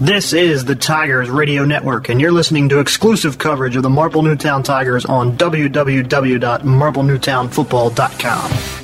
This is the Tigers Radio Network, and you're listening to exclusive coverage of the Marple Newtown Tigers on www.marplenewtownfootball.com.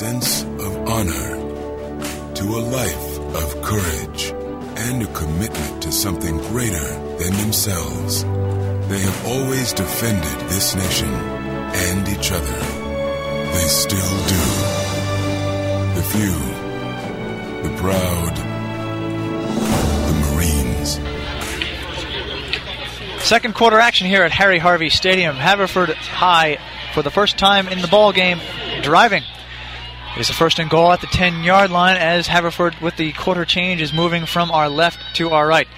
sense of honor, to a life of courage, and a commitment to something greater than themselves. They have always defended this nation and each other. They still do. The few, the proud, the Marines. Second quarter action here at Harry Harvey Stadium. Haverford High for the first time in the ball game driving. It is a first and goal at the 10 yard line as Haverford with the quarter change is moving from our left to our right.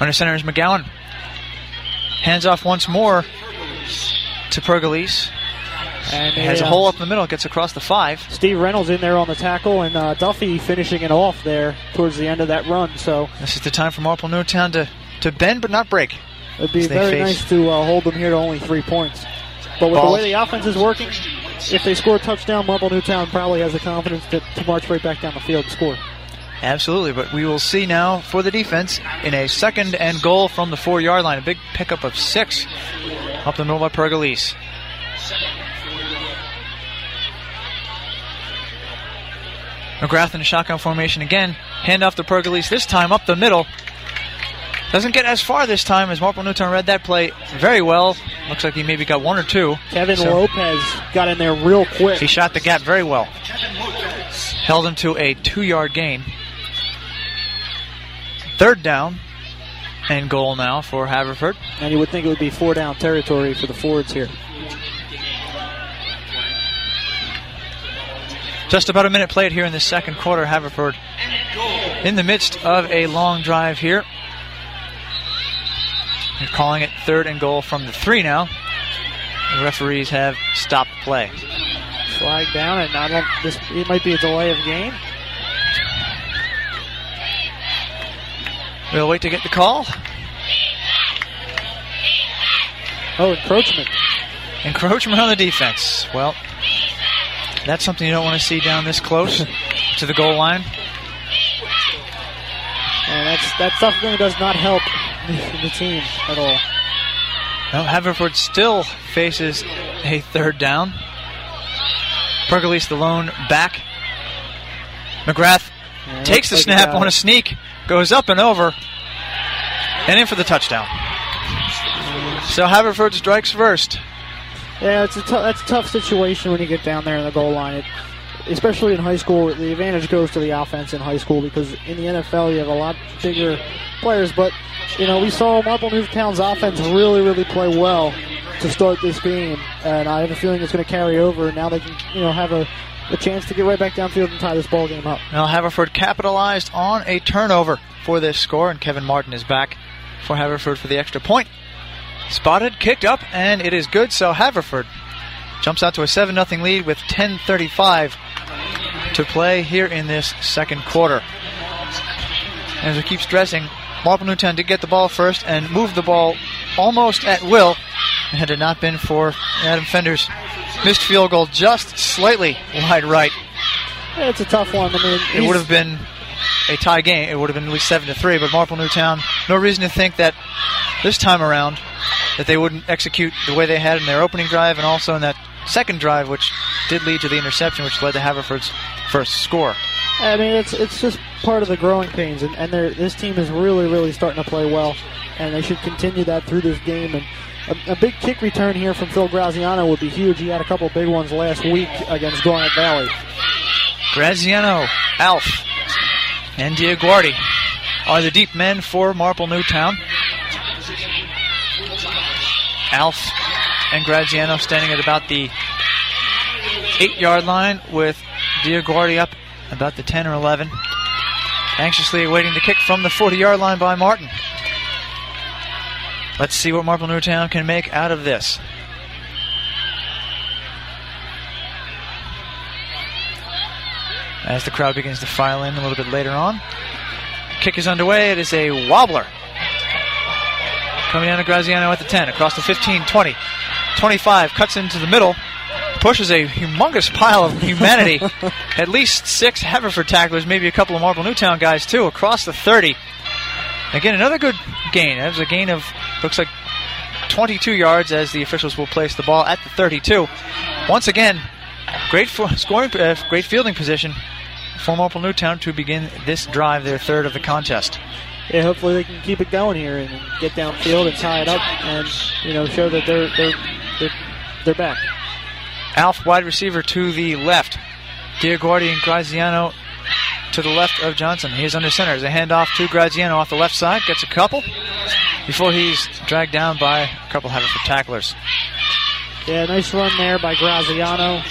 Under center is McGowan. Hands off once more to Pergolese. And Has a uh, hole up in the middle, gets across the five. Steve Reynolds in there on the tackle, and uh, Duffy finishing it off there towards the end of that run. So This is the time for Marple Newtown to, to bend but not break. it'd be very face- nice to uh, hold them here to only three points. But with the way the offense is working, if they score a touchdown, Marple Newtown probably has the confidence to, to march right back down the field and score. Absolutely, but we will see now for the defense in a second and goal from the four yard line. A big pickup of six up the middle by. McGrath in a shotgun formation again. Hand off to Pergolese, this time up the middle. Doesn't get as far this time as Marple Newtown read that play very well. Looks like he maybe got one or two. Kevin So- Lopez got in there real quick. He shot the gap very well. Held him to a two yard gain. Third down and goal now for Haverford. And you would think it would be four down territory for the Fords here. Just about a minute played here in the second quarter. Haverford in the midst of a long drive here. They're calling it third and goal from the three now. The referees have stopped play. Flag down, and I don't. This it might be a delay of game. We'll wait to get the call. Oh, encroachment. Encroachment on the defense. Well, that's something you don't want to see down this close to the goal line. And that's that's something that does not help the team at all. Well, Haverford still faces a third down. Pergolese the lone back. McGrath Yeah, takes the like snap on a sneak, goes up and over, and in for the touchdown. So Haverford strikes first. Yeah, it's a that's a tough situation when you get down there in the goal line. It, especially in high school, the advantage goes to the offense in high school because in the NFL you have a lot bigger players. But you know, we saw Marple Newtown's offense really, really play well to start this game, and I have a feeling it's going to carry over. And now they can, you know, have a, a chance to get right back downfield and tie this ball game up. Now Haverford capitalized on a turnover for this score, and Kevin Martin is back for Haverford for the extra point. Spotted, kicked up, and it is good. So Haverford jumps out to a 7 0 lead with 10.35 to play here in this second quarter. As we keep stressing, Marple Newtown did get the ball first and moved the ball almost at will. And had it not been for Adam Fender's missed field goal just slightly wide right, Yeah, it's a tough one. I mean, it would have been a tie game. It would have been at least seven to three. But Marple Newtown, no reason to think that this time around that they wouldn't execute the way they had in their opening drive and also in that second drive, which did lead to the interception, which led to Haverford's first score. I mean, it's it's just part of the growing pains, and, and this team is really, really starting to play well, and they should continue that through this game. And a, a big kick return here from Phil Graziano would be huge. He had a couple big ones last week against Garnet Valley. Graziano, Alf, and Diaguardi are the deep men for Marple Newtown. Alf and Graziano standing at about the eight yard line with Diaguardi up about the 10 or 11. Anxiously awaiting the kick from the 40 yard line by Martin. Let's see what Marple Newtown can make out of this. As the crowd begins to file in a little bit later on. Kick is underway. It is a wobbler. Coming down to Graziano at the 10, across the 15, 20, 25, cuts into the middle, pushes a humongous pile of humanity. At least six Haverford tacklers, maybe a couple of Marple Newtown guys too, across the 30. Again, another good gain. That was a gain of, looks like 22 yards as the officials will place the ball at the 32. Once again, great scoring, uh, great fielding position for Marple Newtown to begin this drive, their third of the contest. Yeah, hopefully they can keep it going here and get downfield and tie it up, and you know show that they're they're they're, they're back. Alf, wide receiver to the left. Diaguardi and Graziano to the left of Johnson. He is under center. There's a handoff to Graziano off the left side. Gets a couple before he's dragged down by a couple Haverford tacklers. Yeah, nice run there by Graziano.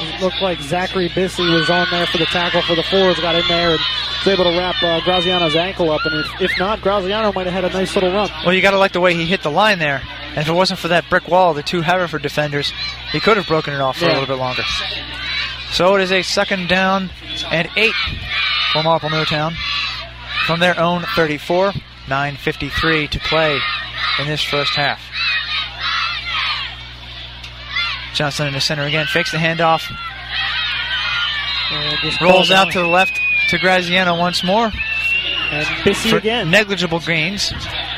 It looked like Zachary Bissey was on there for the tackle for the Fords, got in there and was able to wrap uh, Graziano's ankle up. And if, if not, Graziano might have had a nice little run. Well, you got to like the way he hit the line there. And if it wasn't for that brick wall, the two Haverford defenders, he could have broken it off for a little bit longer. So it is a second down and eight for Marple Newtown from their own 34. 9.53 to play in this first half. Johnson in the center again, fakes the handoff, And rolls out to the left to Graziano once more and Bissey for again. negligible gains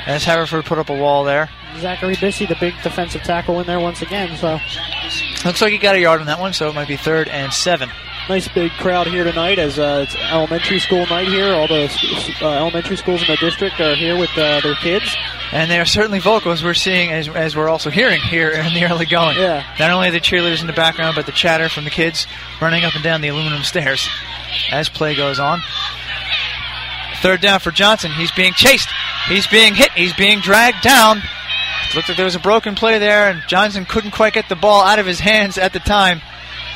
as Haverford put up a wall there. Zachary Bissey, the big defensive tackle in there once again. So Looks like he got a yard on that one, so it might be third and seven. nice big crowd here tonight as uh, it's elementary school night here. All the uh, elementary schools in the district are here with uh, their kids. And they are certainly vocal as we're seeing, as, as we're also hearing here in the early going. Yeah. Not only the cheerleaders in the background, but the chatter from the kids running up and down the aluminum stairs as play goes on. Third down for Johnson. He's being chased. He's being hit. He's being dragged down. Looked like there was a broken play there, and Johnson couldn't quite get the ball out of his hands at the time.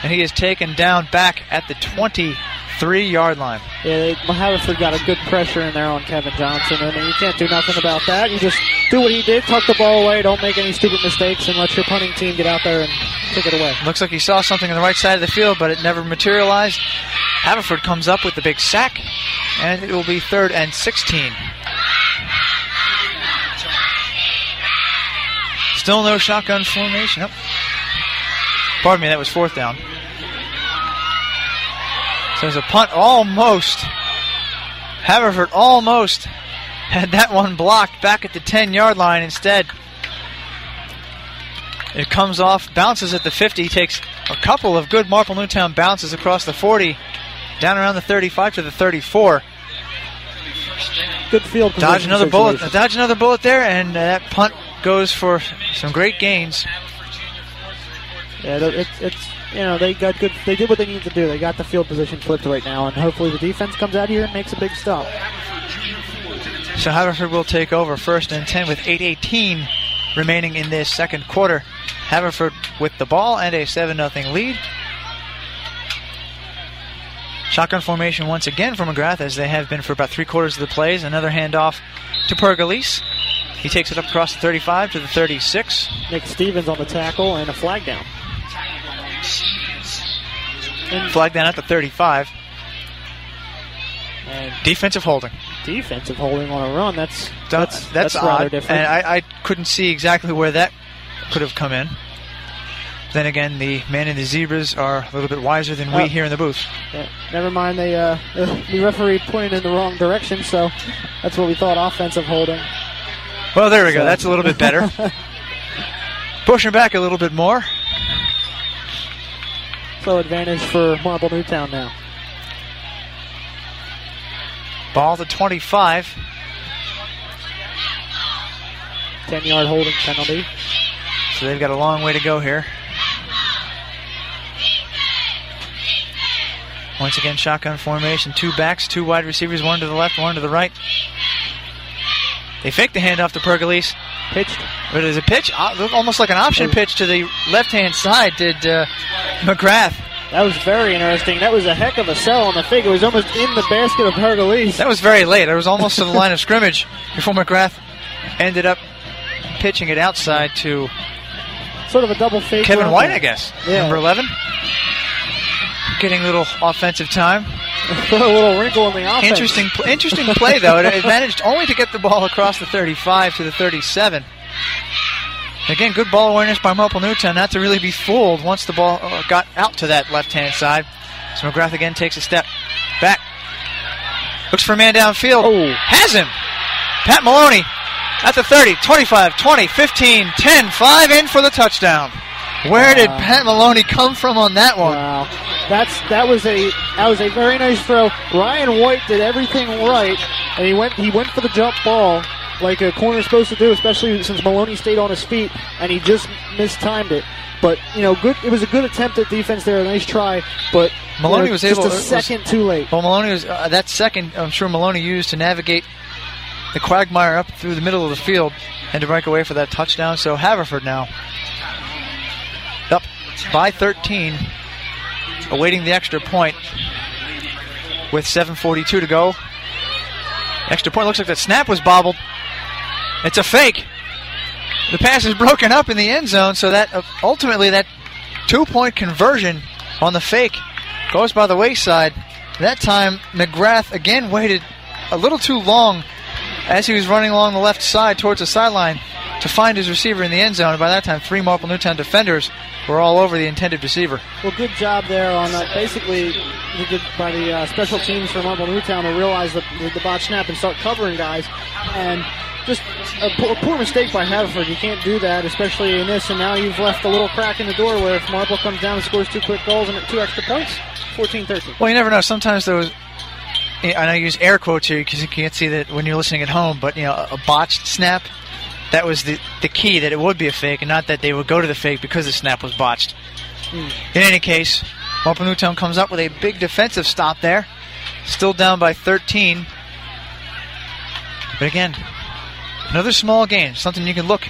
And he is taken down back at the 23 yard line. Yeah, they, Haverford got a good pressure in there on Kevin Johnson, I and you can't do nothing about that. You just do what he did, tuck the ball away, don't make any stupid mistakes, and let your punting team get out there and take it away. Looks like he saw something on the right side of the field, but it never materialized. Haverford comes up with the big sack, and it will be third and 16. Still no shotgun formation. Nope. Pardon me, that was fourth down. So there's a punt almost. Haverford almost had that one blocked back at the 10 yard line instead. It comes off, bounces at the 50, takes a couple of good Marple Newtown bounces across the 40, down around the 35 to the 34. Good field position. Dodge another bullet, dodge another bullet there, and uh, that punt goes for some great gains. Yeah, it's, it's you know they got good. They did what they needed to do. They got the field position flipped right now, and hopefully the defense comes out here and makes a big stop. So Haverford will take over first and 10 with 8.18 remaining in this second quarter. Haverford with the ball and a 7 0 lead. Shotgun formation once again for McGrath, as they have been for about three quarters of the plays. Another handoff to Pergolese. He takes it up across the 35 to the 36. Nick Stevens on the tackle and a flag down. Flag down at the 35. And Defensive holding. defensive holding on a run. That's That's, that's, that's, rather different. And I, I couldn't see exactly where that could have come in. Then again, the man in the zebras are a little bit wiser than we here in the booth. Yeah, never mind. They uh, the referee pointed in the wrong direction, so that's what we thought offensive holding. Well, there we go. That's a little bit better. Pushing back a little bit more. So advantage for Marple Newtown now. Ball to 25. Ten yard holding penalty. So they've got a long way to go here. Once again, shotgun formation. Two backs, two wide receivers, one to the left, one to the right. They fake the handoff to Pergolese. Pitched. But is a pitch, uh, almost like an option pitch to the left-hand side. Did uh, McGrath? That was very interesting. That was a heck of a sell on the fake. It was almost in the basket of Pergolese. That was very late. It was almost to the line of scrimmage before McGrath ended up pitching it outside to Sort of a double fake. Kevin White, there. I guess. Yeah. Number 11. Getting a little offensive time. Put a little wrinkle in the offense. Interesting, interesting play though. It, it managed only to get the ball across the 35 to the 37. Again, good ball awareness by Marple Newtown, not to really be fooled once the ball uh, got out to that left-hand side. So McGrath again takes a step back, looks for a man downfield, Oh. has him. Pat Maloney at the 30, 25, 20, 15, 10, 5 in for the touchdown. Where did Pat Maloney come from on that one? Wow, that's that was a that was a very nice throw. Ryan White did everything right, and he went he went for the jump ball like a corner's supposed to do, especially since Maloney stayed on his feet, and he just mistimed it. But you know, good. It was a good attempt at defense there, a nice try. But you Maloney know, was just able- a was- second too late. Well, Maloney was uh, that second. I'm sure Maloney used to navigate the quagmire up through the middle of the field and to break away for that touchdown. So Haverford now up by 13, awaiting the extra point with 7:42 to go. Extra point looks like that snap was bobbled. It's a fake. The pass is broken up in the end zone, so that uh, ultimately that two-point conversion on the fake goes by the wayside. That time, McGrath again waited a little too long as he was running along the left side towards the sideline to find his receiver in the end zone. And by that time, three Marple Newtown defenders were all over the intended receiver. Well, good job there on that. Basically, the good by the uh, special teams from Marple Newtown to realize the, the, the bot snap and start covering guys. And just a, a poor mistake by Haverford. You can't do that, especially in this. And now you've left a little crack in the door where if Marple comes down and scores two quick goals and two extra points, 14-13. Well, you never know. Sometimes those. I know I use air quotes here because you can't see that when you're listening at home, but you know, a botched snap. That was the the key that it would be a fake, and not that they would go to the fake because the snap was botched. Hmm. In any case, Marple Newtown comes up with a big defensive stop there, still down by 13. But again, another small game, something you can look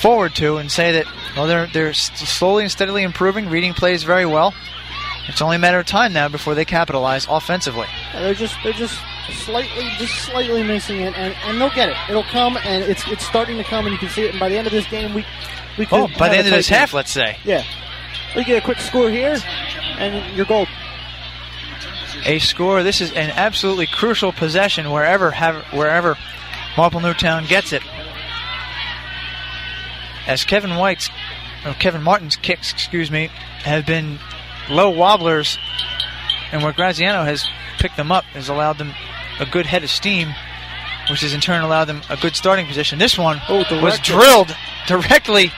forward to and say that well, they're they're slowly and steadily improving. Reading plays very well. It's only a matter of time now before they capitalize offensively. Yeah, they're just they're just slightly just slightly missing it, and, and they'll get it. It'll come, and it's it's starting to come, and you can see it. And by the end of this game, we we oh, could Oh, by the end of this game. half, let's say. Yeah. We get a quick score here, and you're gold. a score. This is an absolutely crucial possession wherever have, wherever Marple Newtown gets it. As Kevin White's, or Kevin Martin's kicks, excuse me, have been low wobblers, and where Graziano has picked them up has allowed them a good head of steam, which has in turn allowed them a good starting position. This one Oh, was drilled directly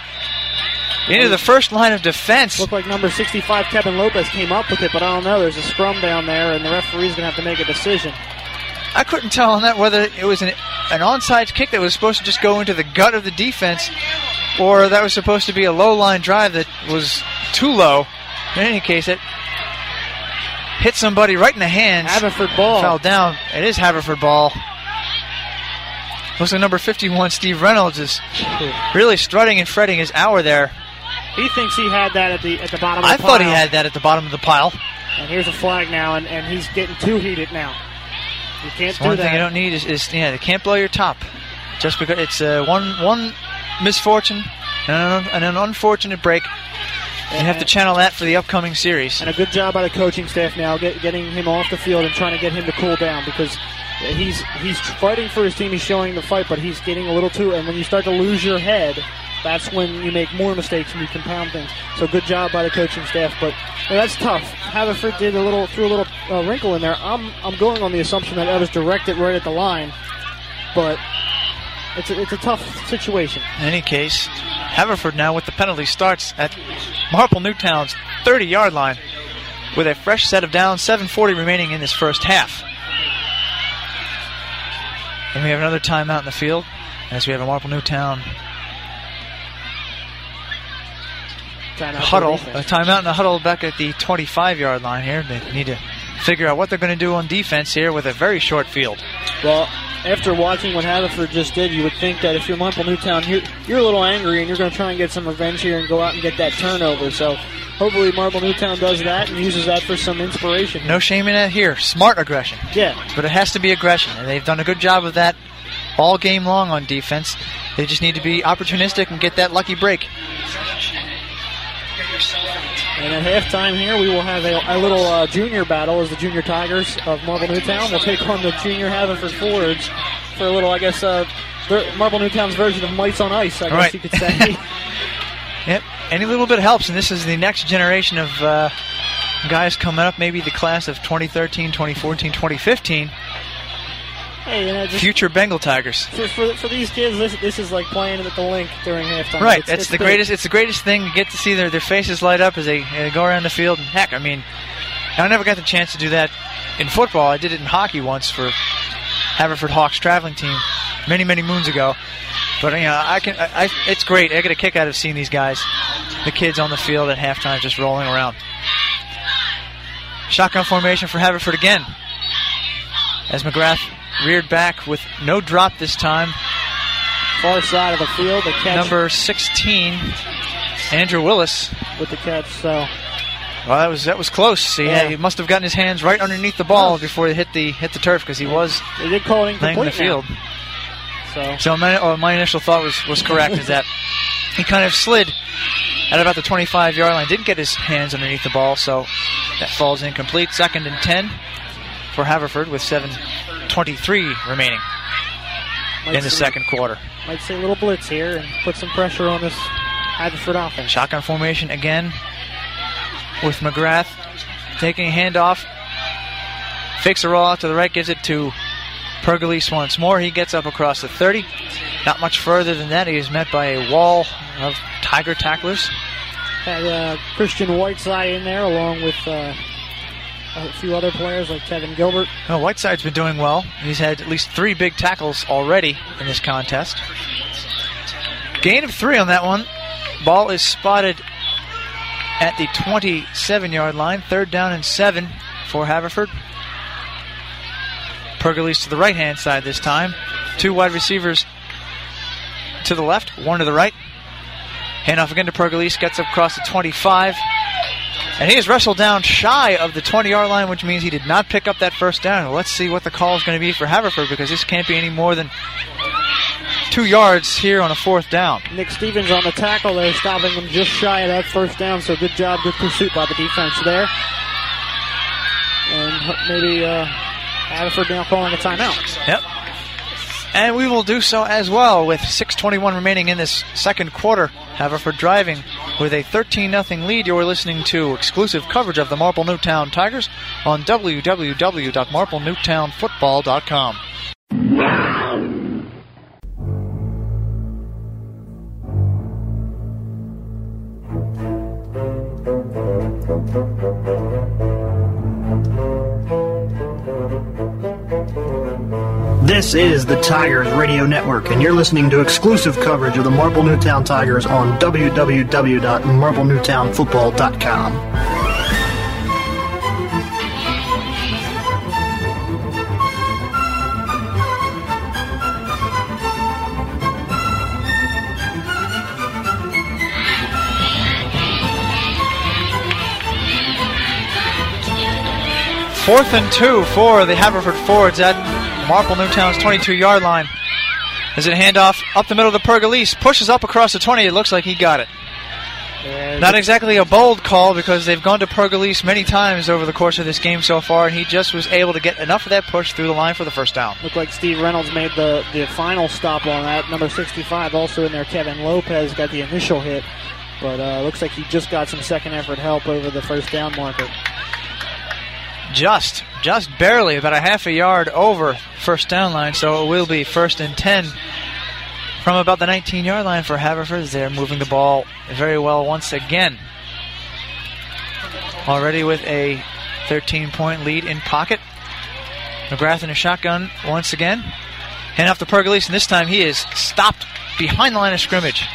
into the first line of defense. Looked like number 65 Kevin Lopez came up with it, but I don't know. There's a scrum down there, and the referee's going to have to make a decision. I couldn't tell on that whether it was an, an onside kick that was supposed to just go into the gut of the defense or that was supposed to be a low line drive that was too low. In any case, it hit somebody right in the hands. Haverford ball. Fell down. It is Haverford ball. Looks like number 51, Steve Reynolds, is really strutting and fretting his hour there. He thinks he had that at the at the bottom. Of I the thought he had that at the bottom of the pile. And here's a flag now, and, and he's getting too heated now. You can't So do one that. thing you don't need is, is yeah, they can't blow your top. Just because it's uh, one one misfortune and an, and an unfortunate break. You have to channel that for the upcoming series. And a good job by the coaching staff now, get, getting him off the field and trying to get him to cool down because he's he's fighting for his team. He's showing the fight, but he's getting a little too. And when you start to lose your head, that's when you make more mistakes and you compound things. So good job by the coaching staff, but that's tough. Haverford did a little threw a little uh, wrinkle in there. I'm I'm going on the assumption that that was directed right at the line, but it's a, it's a tough situation. In any case, Haverford now with the penalty starts at Marple Newtown's 30 yard line with a fresh set of downs, 7.40 remaining in this first half. And we have another timeout in the field as we have a Marple Newtown help huddle, a timeout and a huddle back at the 25 yard line here. They need to figure out what they're going to do on defense here with a very short field. Well, after watching what Haverford just did, you would think that if you're Marple Newtown, you're, you're a little angry and you're going to try and get some revenge here and go out and get that turnover. So hopefully Marple Newtown does that and uses that for some inspiration. No shame in that here. Smart aggression. Yeah. But it has to be aggression, and they've done a good job of that all game long on defense. They just need to be opportunistic and get that lucky break. And at halftime here, we will have a, a little uh, junior battle as the junior Tigers of Marple Newtown will take on the junior Haverford Fords for a little, I guess, uh, Marple Newtown's version of Mites on Ice, I guess right. you could say. yep, any little bit helps, and this is the next generation of uh, guys coming up, maybe the class of 2013, 2014, 2015. Hey, you know, future Bengal Tigers. For, for, for, these kids, this, this is like playing at the link during halftime. Right, it's, that's it's the big. greatest. It's the greatest thing. You get to see their, their faces light up as they uh, go around the field. And heck, I mean, I never got the chance to do that in football. I did it in hockey once for Haverford Hawks traveling team many many moons ago. But you know, I can. I, I, it's great. I get a kick out of seeing these guys, the kids on the field at halftime, just rolling around. Shotgun formation for Haverford again. As McGrath reared back with no drop this time. Far side of the field, the catch. Number 16, Andrew Willis. With the catch, so. Well, that was that was close. He, Yeah. he must have gotten his hands right underneath the ball before he hit the hit the turf because he was They did call it laying in the field. now. So. So my, oh, my initial thought was, was correct is that he kind of slid at about the 25 yard line, didn't get his hands underneath the ball, so that falls incomplete. Second and 10 for Haverford with 7.23 remaining Might in the see- second quarter. Might see a little blitz here and put some pressure on this Haverford offense. Shotgun formation again with McGrath taking a handoff. Fakes a roll out to the right, gives it to Pergolese once more. He gets up across the 30. Not much further than that. He is met by a wall of Tiger tacklers. Had uh, Christian Whiteside in there along with uh, a few other players like Kevin Gilbert. Well, Whiteside's been doing well. He's had at least three big tackles already in this contest. Gain of three on that one. Ball is spotted at the 27 yard line. Third down and seven for Haverford. Pergolese to the right hand side this time. Two wide receivers to the left, one to the right. Handoff again to Pergolese, gets up across the 25. And he is wrestled down shy of the 20 yard line, which means he did not pick up that first down. Let's see what the call is going to be for Haverford because this can't be any more than two yards here on a fourth down. Nick Stevens on the tackle there, stopping him just shy of that first down. So good job, good pursuit by the defense there. And maybe uh, Haverford now calling a timeout. Yep. And we will do so as well with 6.21 remaining in this second quarter. Haverford driving with a 13 0 lead. You're listening to exclusive coverage of the Marple Newtown Tigers on www.marplenewtownfootball.com. This is the Tigers Radio Network, and you're listening to exclusive coverage of the Marple Newtown Tigers on www.marplenewtownfootball.com. Fourth and two for the Haverford Fords at Marple Newtown's 22 yard line. As it handoff up the middle of the Pergolese, pushes up across the 20. It looks like he got it. Yeah, Not exactly a bold call because they've gone to Pergolese many times over the course of this game so far, and he just was able to get enough of that push through the line for the first down. Looked like Steve Reynolds made the, the final stop on that. Number 65 also in there. Kevin Lopez got the initial hit, but uh, looks like he just got some second effort help over the first down marker. Just, just barely, about a half a yard over first down line, so it will be first and 10 from about the 19 yard line for Haverford. They're moving the ball very well once again. Already with a 13 point lead in pocket. McGrath in a shotgun once again. Hand off to Pergolese, and this time he is stopped behind the line of scrimmage.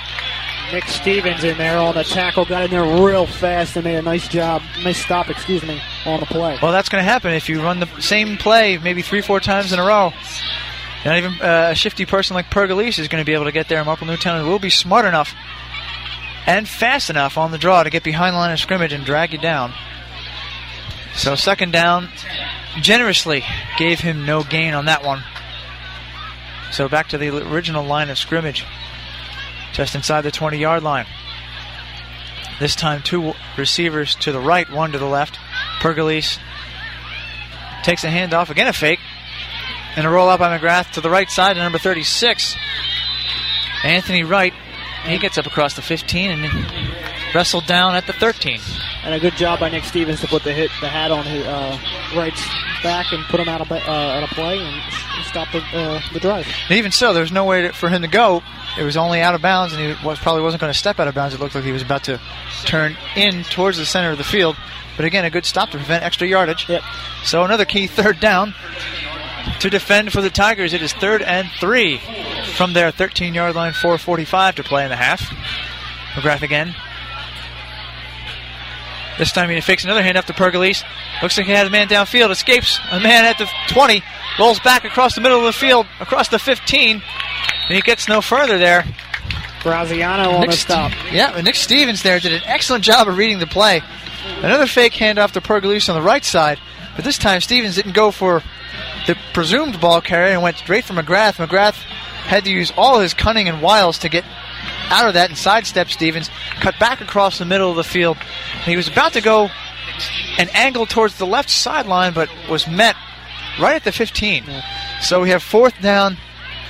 Nick Stevens in there on the tackle, got in there real fast and made a nice job, nice stop, excuse me, on the play. Well, that's going to happen if you run the same play maybe three, four times in a row. Not even uh, a shifty person like Pergolese is going to be able to get there. Marple Newtown will be smart enough and fast enough on the draw to get behind the line of scrimmage and drag you down. So second down, generously gave him no gain on that one. So back to the original line of scrimmage, just inside the 20 yard line. This time, two receivers to the right, one to the left. Pergolese takes a handoff, again a fake, and a roll out by McGrath to the right side to number 36. Anthony Wright, he gets up across the 15 and wrestled down at the 13. And a good job by Nick Stevens to put the hit, the hat on his uh, Wright's back and put him out of, uh, out of play and stop the, uh, the drive. And even so, there was no way to, for him to go. It was only out of bounds, and he was probably wasn't going to step out of bounds. It looked like he was about to turn in towards the center of the field. But again, a good stop to prevent extra yardage. Yep. So another key third down to defend for the Tigers. It is third and three from their 13 yard line, 4.45 to play in the half. McGrath again. This time he fakes another hand up to Pergolese. Looks like he has a man downfield. Escapes a man at the 20. Rolls back across the middle of the field, across the 15. And he gets no further there. Graziano on Nick the St- stop. yeah, and Nick Stevens there did an excellent job of reading the play. Another fake handoff to Pergolese on the right side, but this time Stevens didn't go for the presumed ball carrier and went straight for McGrath. McGrath had to use all his cunning and wiles to get out of that and sidestep Stevens, cut back across the middle of the field. He was about to go an angle towards the left sideline, but was met right at the 15. So we have fourth down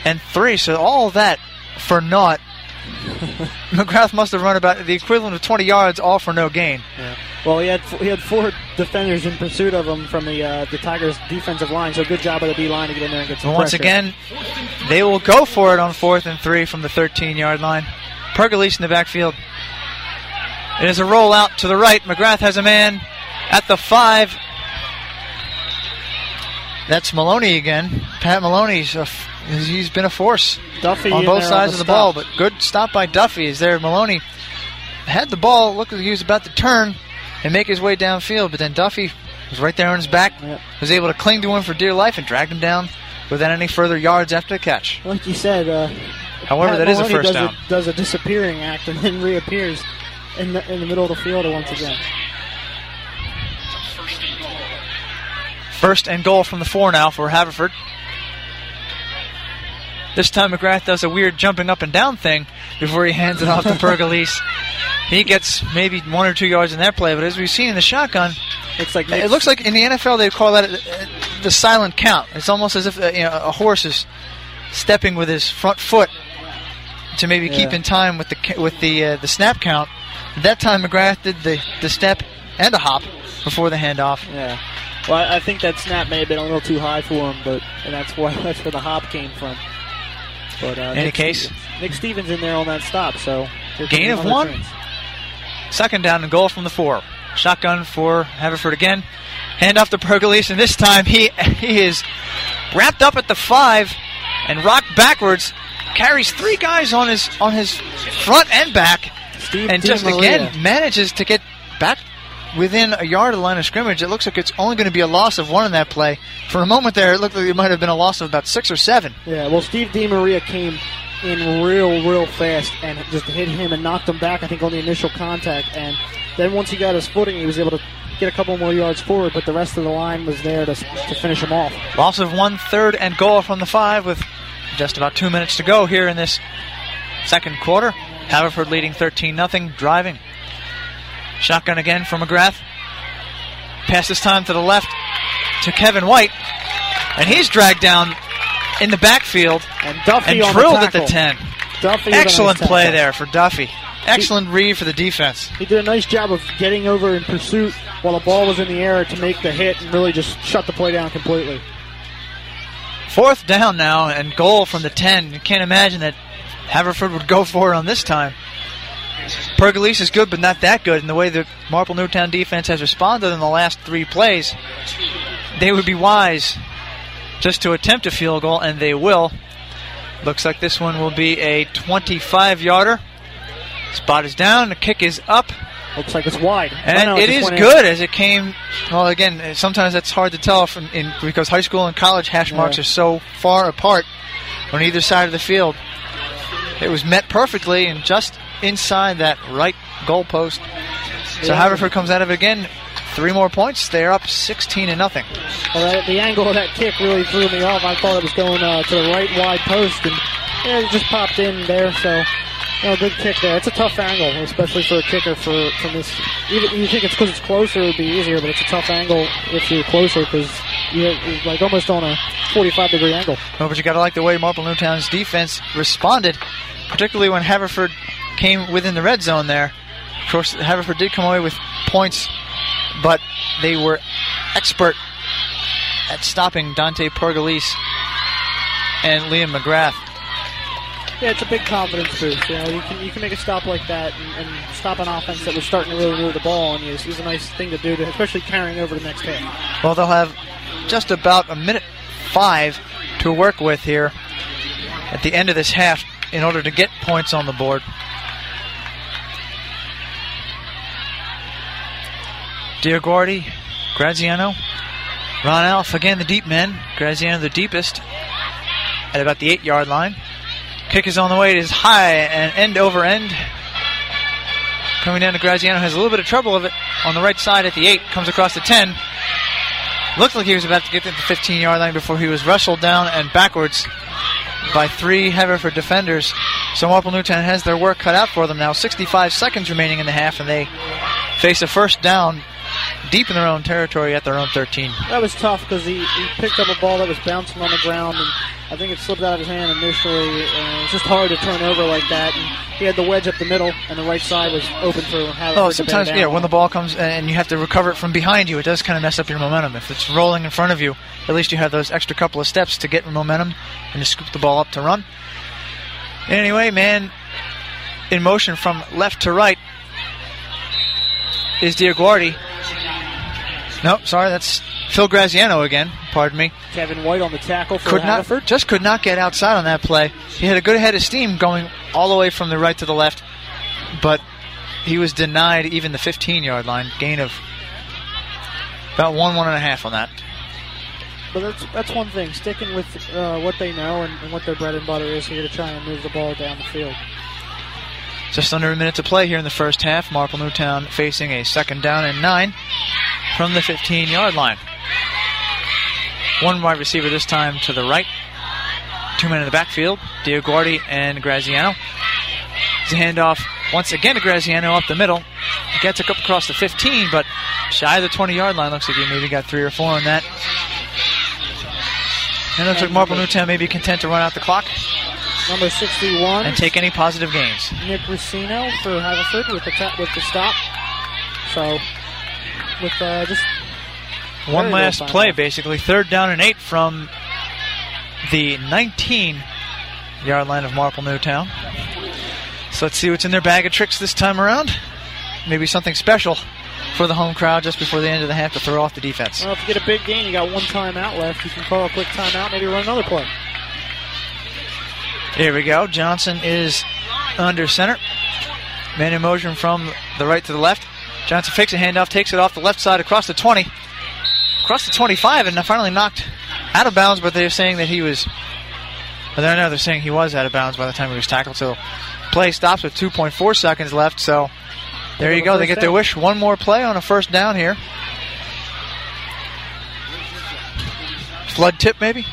and three. So all that for naught. McGrath must have run about the equivalent of 20 yards, all for no gain. Well, he had he had four defenders in pursuit of him from the uh, the Tigers' defensive line. So good job by the D line to get in there and get some once pressure. again, they will go for it on fourth and three from the 13 yard line. Pergolese in the backfield. It is a rollout to the right. McGrath has a man at the five. That's Maloney again. Pat Maloney's a he's been a force Duffy on both sides the of the ball, but good stop by Duffy. Is there Maloney had the ball, looked like he was about to turn and make his way downfield, but then Duffy was right there on his back, Yep. was able to cling to him for dear life and dragged him down without any further yards after the catch. like you said, uh, However, Pat that is a first does down. A, does a disappearing act and then reappears in the in the middle of the field once again. First and goal from the four now for Haverford. This time McGrath does a weird jumping up and down thing before he hands it off to Pergolese. He gets maybe one or two yards in that play, but as we've seen in the shotgun, Looks like it looks like in the NFL they call that uh, the silent count. It's almost as if uh, you know, a horse is stepping with his front foot to maybe keep in time with the with the uh, the snap count. That time McGrath did the, the step and a hop before the handoff. Yeah. Well, I I think that snap may have been a little too high for him, but and that's why that's where the hop came from. But uh, Any Nick case? Stevens, Nick Stevens in there on that stop, so Gain of one? Second down and goal from the four. Shotgun for Haverford again. Hand off to Pergolese, and this time he he is wrapped up at the five and rocked backwards. Carries three guys on his on his front and back, Steve and just DiMaria. again manages to get back within a yard of the line of scrimmage. It looks like it's only going to be a loss of one in that play. For a moment there, it looked like it might have been a loss of about six or seven. Yeah, well, Steve DiMaria came in real, real fast and just hit him and knocked him back, I think, on the initial contact. And then once he got his footing, he was able to get a couple more yards forward, but the rest of the line was there to, to finish him off. Loss of one third and goal from the five with just about two minutes to go here in this second quarter. Haverford leading 13 0, driving. Shotgun again from McGrath. Pass this time to the left to Kevin White. And he's dragged down in the backfield And Duffy and drilled the at the 10. Duffy Excellent nice play tackle. there for Duffy. Excellent read for the defense. He did a nice job of getting over in pursuit while the ball was in the air to make the hit and really just shut the play down completely. Fourth down now and goal from the 10. You can't imagine that Haverford would go for it on this time. Pergolese is good, but not that good. And the way the Marple Newtown defense has responded in the last three plays, they would be wise just to attempt a field goal, and they will. Looks like this one will be a 25 yarder. Spot is down, the kick is up, Looks like it's wide. And Oh, no, it is went in. good as it came. Well, again, sometimes that's hard to tell from in, because high school and college hash marks Yeah. are so far apart on either side of the field. It was met perfectly and just inside that right goalpost. So Yeah. Haverford comes out of it again. Three more points. They're up 16 to nothing. Well, that, the angle of that kick really threw me off. I thought it was going uh, to the right wide post, and yeah, it just popped in there. So, you know, good kick there. It's a tough angle, especially for a kicker for from this. Even you think it's because it's closer, it would be easier, but it's a tough angle if you're closer because you're, you're like almost on a 45 degree angle. No, but you got to like the way Marple Newtown's defense responded, particularly when Haverford came within the red zone there. Of course, Haverford did come away with points, but they were expert at stopping Dante Pergolese and Liam McGrath. Yeah, it's a big confidence boost. You know, you can you can make a stop like that and, and stop an offense that was starting to really move the ball on you. Is, is a nice thing to do, to, especially carrying over the next half. Well, they'll have just about a minute five to work with here at the end of this half in order to get points on the board. Diaguardi, Graziano, Ron Alf, again the deep men. Graziano the deepest at about the eight yard line. Kick is on the way. It is high and end over end. Coming down to Graziano has a little bit of trouble of it on the right side at the eight. Comes across the 10. Looked like he was about to get to the 15 yard line before he was wrestled down and backwards by three Haverford defenders. So Marple Newtown has their work cut out for them now. 65 seconds remaining in the half, and they face a first down deep in their own territory at their own 13. That was tough because he, he picked up a ball that was bouncing on the ground, and I think it slipped out of his hand initially. And it's just hard to turn over like that. And he had the wedge up the middle, and the right side was open for Haverford. Oh, sometimes, yeah, when the ball comes and you have to recover it from behind you, it does kind of mess up your momentum. If it's rolling in front of you, at least you have those extra couple of steps to get momentum and to scoop the ball up to run. Anyway, man, in motion from left to right is Diaguardi. Nope, sorry, that's Phil Graziano again. Pardon me. Kevin White on the tackle for Could not, just could not get outside on that play. He had a good head of steam going all the way from the right to the left, but he was denied even the 15 yard line. Gain of about one, one and a half on that. But that's that's one thing. Sticking with uh, what they know and, and what their bread and butter is here to try and move the ball down the field. Just under a minute to play here in the first half. Marple Newtown facing a second down and nine from the 15 yard line. One wide receiver this time to the right. Two men in the backfield, Diaguardi and Graziano. It's a handoff once again to Graziano up the middle. He gets it up across the 15, but shy of the 20 yard line. Looks like he maybe got three or four on that. And it looks like Marple Newtown may be content to run out the clock Number 61, and take any positive gains. Nick Racino for Haverford with the with the stop. So, with uh, just One last play, basically. Third down and eight from the 19 yard line of Marple Newtown. So let's see what's in their bag of tricks this time around. Maybe something special for the home crowd just before the end of the half to throw off the defense. well, if you get a big gain, you got one timeout left. You can call a quick timeout, maybe run another play. Here we go. Johnson is under center. Man in motion from the right to the left. Johnson fakes a handoff, takes it off the left side across the 20, across the 25, and finally knocked out of bounds. But they're saying that he was. But they're no, they're saying he was out of bounds by the time he was tackled. So play stops with 2.4 seconds left. So there you go. They get their wish. One more play on a first down here. Flood tip maybe.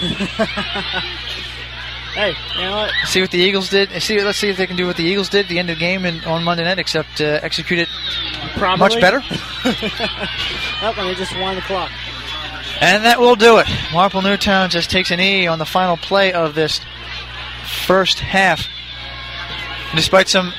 Hey, you know what? See what the Eagles did. See, let's see if they can do what the Eagles did at the end of the game in, on Monday night, except uh, execute it Probably. much better. Oh, let me just wind the clock. And that will do it. Marple Newtown just takes an E on the final play of this first half. Despite some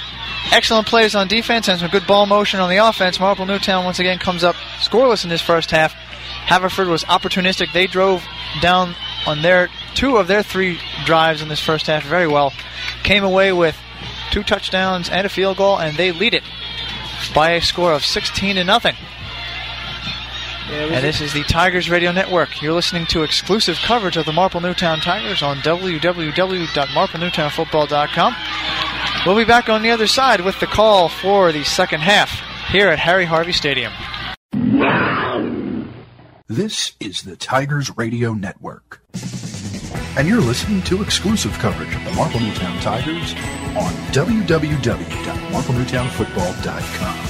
excellent plays on defense and some good ball motion on the offense, Marple Newtown once again comes up scoreless in this first half. Haverford was opportunistic. They drove down on their two of their three drives in this first half very well. Came away with two touchdowns and a field goal, and they lead it by a score of 16 to nothing. Yeah, And this is the Tigers Radio Network. You're listening to exclusive coverage of the Marple Newtown Tigers on www.marplenewtownfootball.com. We'll be back on the other side with the call for the second half here at Harry Harvey Stadium. This is the Tigers Radio Network. And you're listening to exclusive coverage of the Marple Newtown Tigers on www.marplenewtownfootball.com.